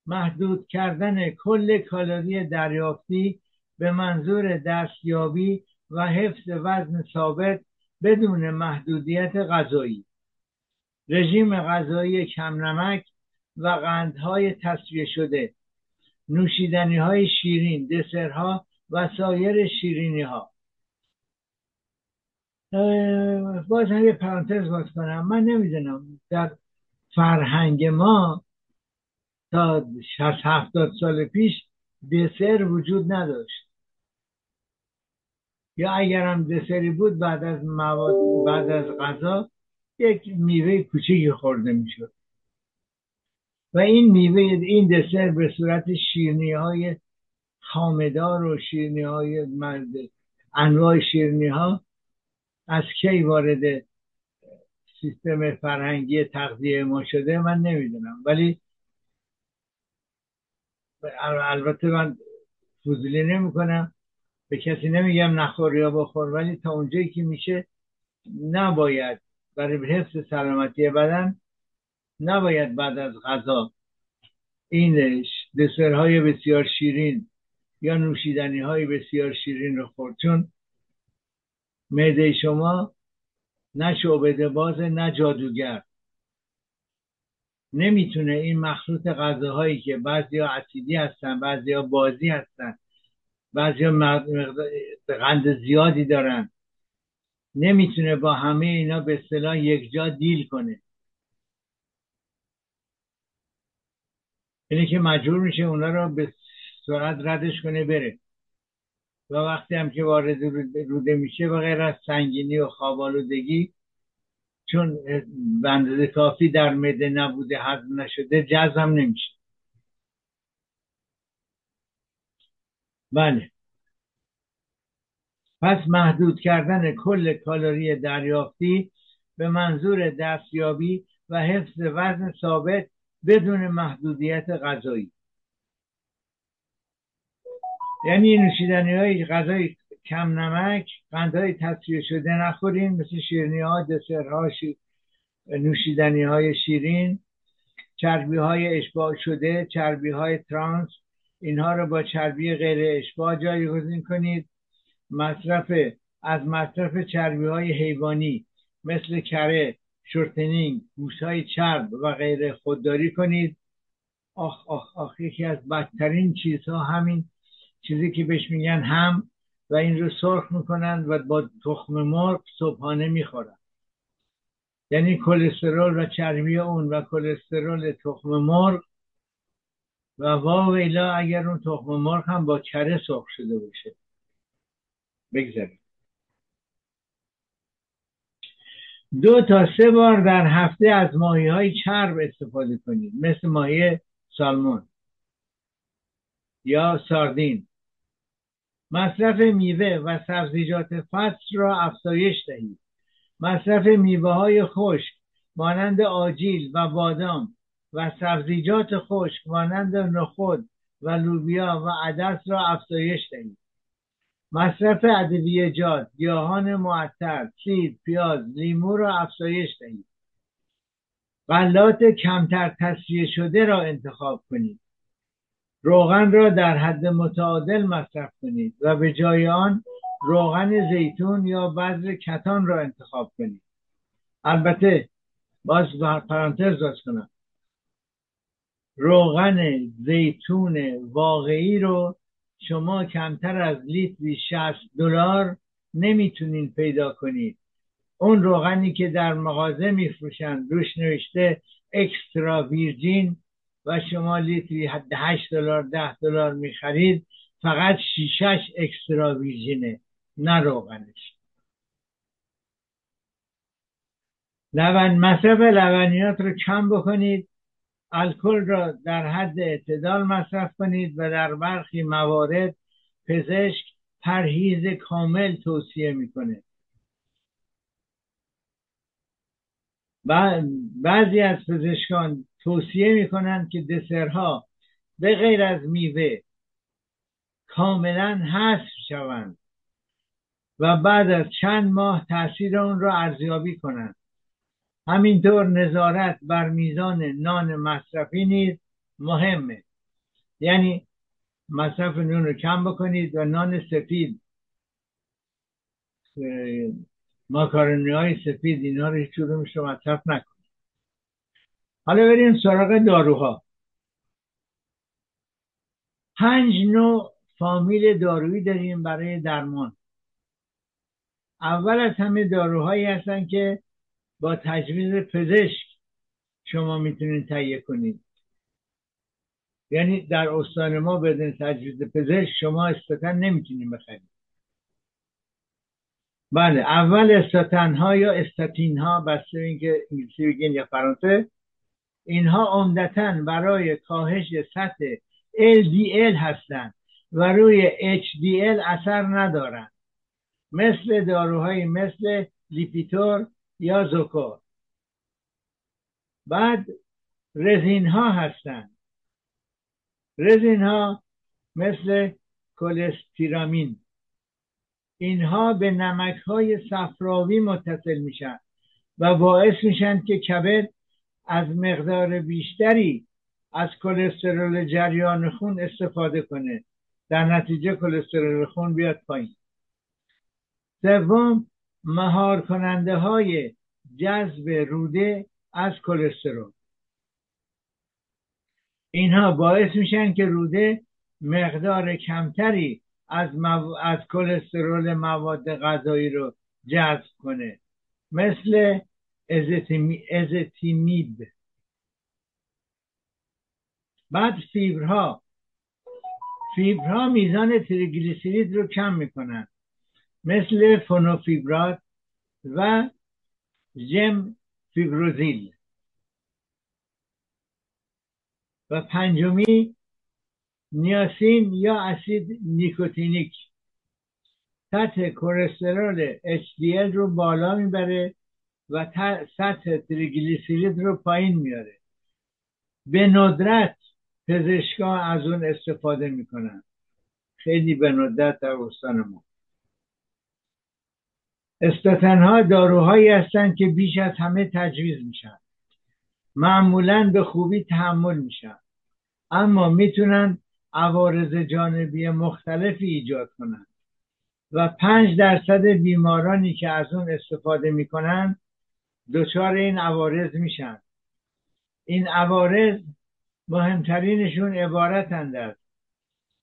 محدود کردن کل کالری دریافتی به منظور دستیابی و حفظ وزن ثابت بدون محدودیت غذایی. رژیم غذایی کم نمک و قندهای تصفیه شده. نوشیدنی های شیرین دسرها و سایر شیرینی ها باز هم یه پرانتز باز کنم. من نمی‌دونم در فرهنگ ما تا 60 70 سال پیش دسر وجود نداشت. یا اگرم دسری بود بعد از مواد بعد از غذا یک میوه کوچیکی خورده می‌شد. و این میوه این دسر به صورت شیرنی های خامدار و شیرنی های انواع شیرنی ها از کی وارد سیستم فرهنگی تغذیه ما شده من نمی‌دونم. ولی البته من فضولی نمی کنم به کسی نمیگم نخور یا بخور ولی تا اونجایی که میشه نباید. برای حفظ سلامتی بدن نباید بعد از غذا این دسرهای بسیار شیرین یا نوشیدنی های بسیار شیرین رو خورد. چون معده شما نه شعبده باز نه جادوگر. نمی‌تونه این مخلوط غذاهایی که بعضیا اسیدی هستن بعضیا بازی هستن بعضیا قند زیادی دارن. نمی‌تونه با همه اینا به اصطلاح یک جا دیل کنه. اینه که مجبور میشه اونا رو به سرعت ردش کنه بره. و وقتی هم که وارد روده میشه و غیر از سنگینی و خوابالودگی چون بندازه کافی در مده نبوده هضم نشده جزم نمیشه. بله. پس محدود کردن کل کالری دریافتی به منظور دستیابی و حفظ وزن ثابت بدون محدودیت غذایی. یعنی نوشیدنی های غذای کم نمک قندهای تصفیه شده نخورین مثل شیرنی ها ها نوشیدنی های شیرین چربی های اشباع شده چربی های ترانس اینها رو با چربی غیر اشباع جایگزین کنید. مصرف از مصرف چربی های حیوانی مثل کره shortening گوشت های چرب و غیره خودداری کنید. آخ آخ آخ یکی از بدترین چیزها همین چیزی که بهش میگن هم و این رو سرخ می‌کنن و با تخم مرغ صبحانه می‌خورن. یعنی کلسترول و چربی اون و کلسترول تخم مرغ و واویلا اگر اون تخم مرغ هم با کره سرخ شده باشه. بگذاریم دو تا سه بار در هفته از ماهی های چرب استفاده کنید. مثل ماهی سالمون یا ساردین. مصرف میوه و سبزیجات فصل را افزایش دهید. مصرف میوه های خشک مانند آجیل و بادام و سبزیجات خشک مانند نخود و لوبیا و عدس را افزایش دهید. مصرف ادویجات گیاهان معطر سیر پیاز لیمو را افزایش دهید. غلات کمتر تصفیه شده را انتخاب کنید. روغن را در حد متعادل مصرف کنید و به جای آن روغن زیتون یا بذر کتان را انتخاب کنید. البته باز پرانتز باز کنم. روغن زیتون واقعی رو شما کمتر از لیتری 60 دلار نمی‌تونین پیدا کنید. اون روغنی که در مغازه میفروشن روش نوشته اکسترا ویرجین و شما لیتری 8 دلار 10 دلار می‌خرید فقط شیشش اکسترا ویرجینه نه روغنش. لبن مصرف لبنیات رو کم بکنید. الکل را در حد اعتدال مصرف کنید و در برخی موارد پزشک پرهیز کامل توصیه می‌کنه. بعضی از پزشکان توصیه می‌کنند که دسرها به غیر از میوه کاملا حذف شوند و بعد از چند ماه تاثیر اون را ارزیابی کنند. همینطور نظارت بر میزان نان مصرفی نیز مهمه. یعنی مصرف نون رو کم بکنید و نان سفید ماکارونی های سفید اینا رو هیچ رو مصرف نکنید. حالا بریم سراغ داروها. پنج نوع فامیل دارویی داریم برای درمان. اول از همه داروهایی هستن که با تجویز پزشک شما می‌تونید تهیه کنید. یعنی در استان ما بدون تجویز پزشک شما استاتن نمی‌تونید بخرید. بله اول استاتن ها یا استاتین ها بسته اینکه انگلیسی بگین یا فرانسه اینها عمدتا برای کاهش سطح LDL هستند و روی HDL اثر ندارند مثل داروهایی مثل لیپیتور یا زوکور بعد رزین ها هستند رزین ها مثل کلستیرامین اینها به نمک های صفراوی متصل میشن و باعث میشن که کبد از مقدار بیشتری از کلسترول جریان خون استفاده کنه. در نتیجه کلسترول خون بیاد پایین. سوم مهار کننده های جذب روده از کلسترول اینها باعث میشن که روده مقدار کمتری از, از کلسترول مواد غذایی رو جذب کنه مثل ازتیمید. بعد فیبرها. فیبرها میزان تریگلیسیرید رو کم می‌کنن. مثل فونوفیبرات و جم فیبروزیل. و پنجمی نیاسین یا اسید نیکوتینیک. سطح کلسترول HDL رو بالا می‌بره و سطح تریگلیسیرید رو پایین میاره به ندرت پزشکا از اون استفاده می‌کنن. خیلی به ندرت در استان ما. استاتن ها داروهایی هستند که بیش از همه تجویز میشن. معمولا به خوبی تحمل میشن. اما می‌تونن عوارض جانبی مختلفی ایجاد کنند و پنج درصد بیمارانی که از اون استفاده می‌کنن دچار این عوارض میشن. این عوارض مهمترینشون عبارتند از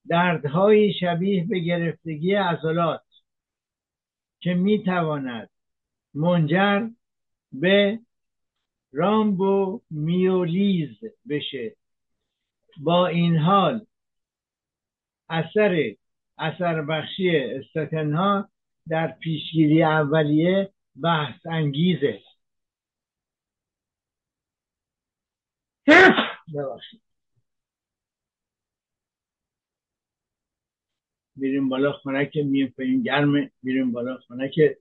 دردهایی شبیه به گرفتگی عضلات. که می‌تواند منجر به رامبو میولیز بشه. با این حال اثر اثر بخشی استاتن ها در پیشگیری اولیه بحث انگیزه. ببخشید. میریم بالا خونه که میریم پایین گرمه میریم بالا خونه که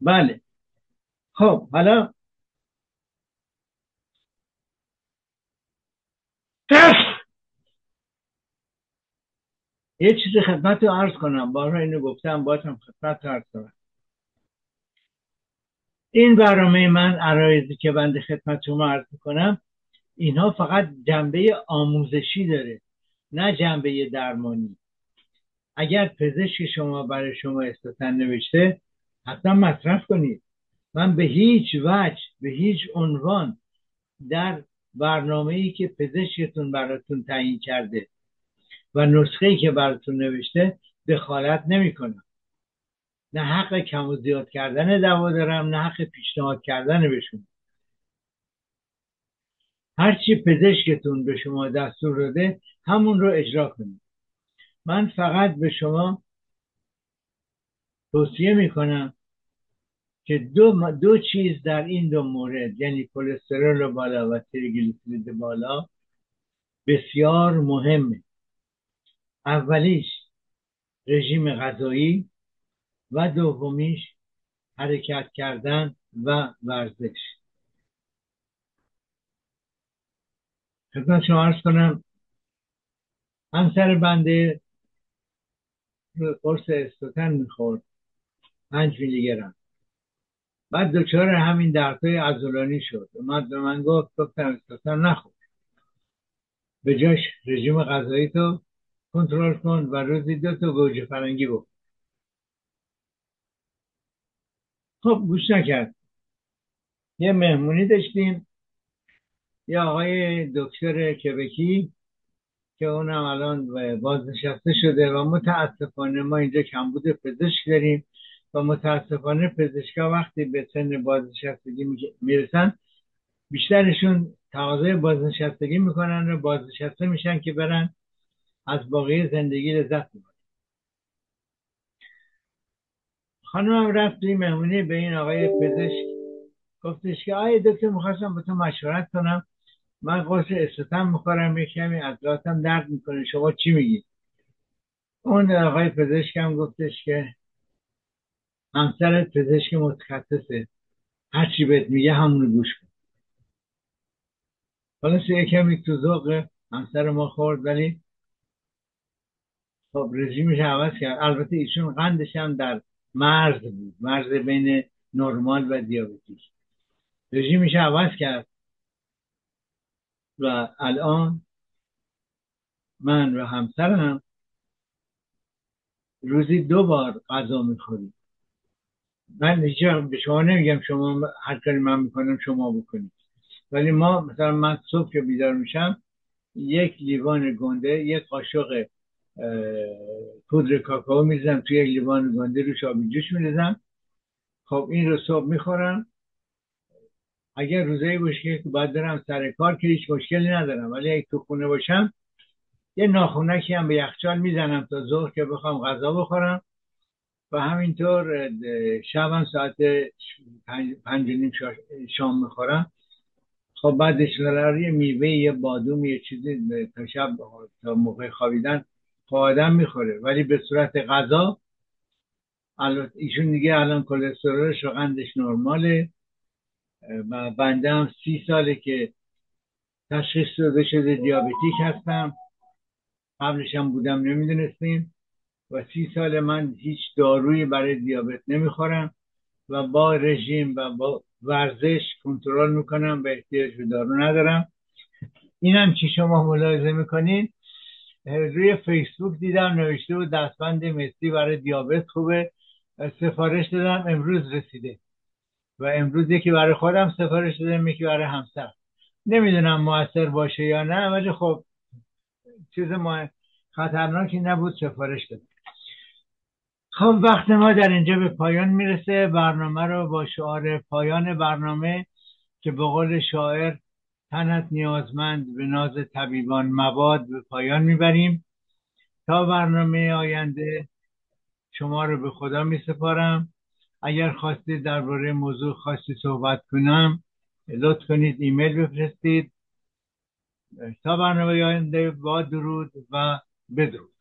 بله. خب حالا یه چیز خدمت رو عرض کنم. بارها اینو گفتم باید هم خدمت رو عرض کنم. این برنامه من عرایزی که بنده خدمت شما عرض کنم اینها فقط جنبه آموزشی داره. نه جنبه درمانی. اگر پزشک شما برای شما استاتن نوشته حتما مصرف کنید. من به هیچ وجه به هیچ عنوان در برنامه ای که پزشکتون براتون تعیین کرده و نسخه ای که براتون نوشته دخالت نمی‌کنم. نه حق کم و زیاد کردن دوا دارم نه حق پیشنهاد کردن بهشون. هرچی پزشکتون به شما دستور داده همون رو اجرا کنید. من فقط به شما توصیه می‌کنم که دو, دو چیز در این دو مورد یعنی کلسترول بالا و تریگلیسیرید بالا بسیار مهمه. اولیش رژیم غذایی و دومیش حرکت کردن و ورزش. خدمت شما ارز کنم. همسر بنده قرص استوتن می‌خورد. پنج میلی گرم. بعد دچار همین دردهای عضلانی شد. اومد به من گفت گفتم استوتن نخور. به جاش رژیم غذایی تو کنترل کن و روزی دو تا گوجه فرنگی بخور خب گوش نکرد. یه مهمونی داشتیم. یه آقای دکتر کبکی که اونم الان بازنشسته شده و متاسفانه ما اینجا کمبود پزشک داریم و متاسفانه پزشکا وقتی به سن بازنشستگی می‌رسن بیشترشون تقاضای بازنشستگی می‌کنن و بازنشسته میشن که برن از باقی زندگی لذت می‌برن خانمم رفت توی مهمونی به این آقای پزشک. گفتش که آیا دکتر می‌خواستم با تو مشورت کنم. من قرص استتم می‌خورم یه کمی اطلاعاتم درد می‌کنه. شما چی میگی؟ اون آقای پزشکم گفتش که همسرت پزشک متخصصه. هرچی بهت میگه همونو گوش کن. حالا یه کمی تو ذوق همسر ما خورد ولی خب رژیمش عوض کرد. البته ایشون قندش هم در مرز بود. مرز بین نرمال و دیابتیک رژیمش عوض کرد. و الان من و همسرم روزی دو بار غذا می‌خوریم. من به شما نمیگم شما هر کاری من می‌کنم شما بکنید. ولی ما مثلا من صبح که بیدار میشم یک لیوان گنده یک قاشق پودر کاکائو می‌زنم توی یک لیوان گنده رو شابی جوش میریزم. خب این رو صبح می‌خورم. اگر روزایی باشه که باید برم سر کار که هیچ مشکلی ندارم. ولی اگه تو خونه باشم یه ناخونکی هم به یخچال می‌زنم تا ظهر که بخوام غذا بخورم. و همینطور شبم ساعت پنج نیم شام می‌خورم. خب بعدش یه میوه یه بادوم یه چیزی تا شب تا موقع خوابیدن خب آدم می‌خوره. ولی به صورت غذا ایشون دیگه الان کلسترولش و قندش نرماله. و بنده هم سی ساله که تشخیص داده شده دیابتیک هستم. قبلش هم بودم نمی‌دونستیم. و سی سال من هیچ دارویی برای دیابت نمی‌خورم و با رژیم و با ورزش کنترل می‌کنم و احتیاج به دارو ندارم. اینم که شما ملاحظه می‌کنین؟ روی فیسبوک دیدم نوشته و دستبند مسی برای دیابت خوبه. سفارش دادم امروز رسیده. و امروز یکی برای خودم سفارش دادم یکی برای همسر نمی‌دونم موثر باشه یا نه ولی خب چیز ما خطرناکی نبود سفارش دادم خب وقت ما در اینجا به پایان می‌رسه. برنامه رو با شعار پایان برنامه که به قول شاعر تنت نیازمند به ناز طبیبان مواد به پایان می‌بریم. تا برنامه آینده شما رو به خدا می سپارم اگر خواستید درباره موضوع خاصی صحبت کنم لطف کنید ایمیل بفرستید. تا برنامه آینده با درود و بدرود.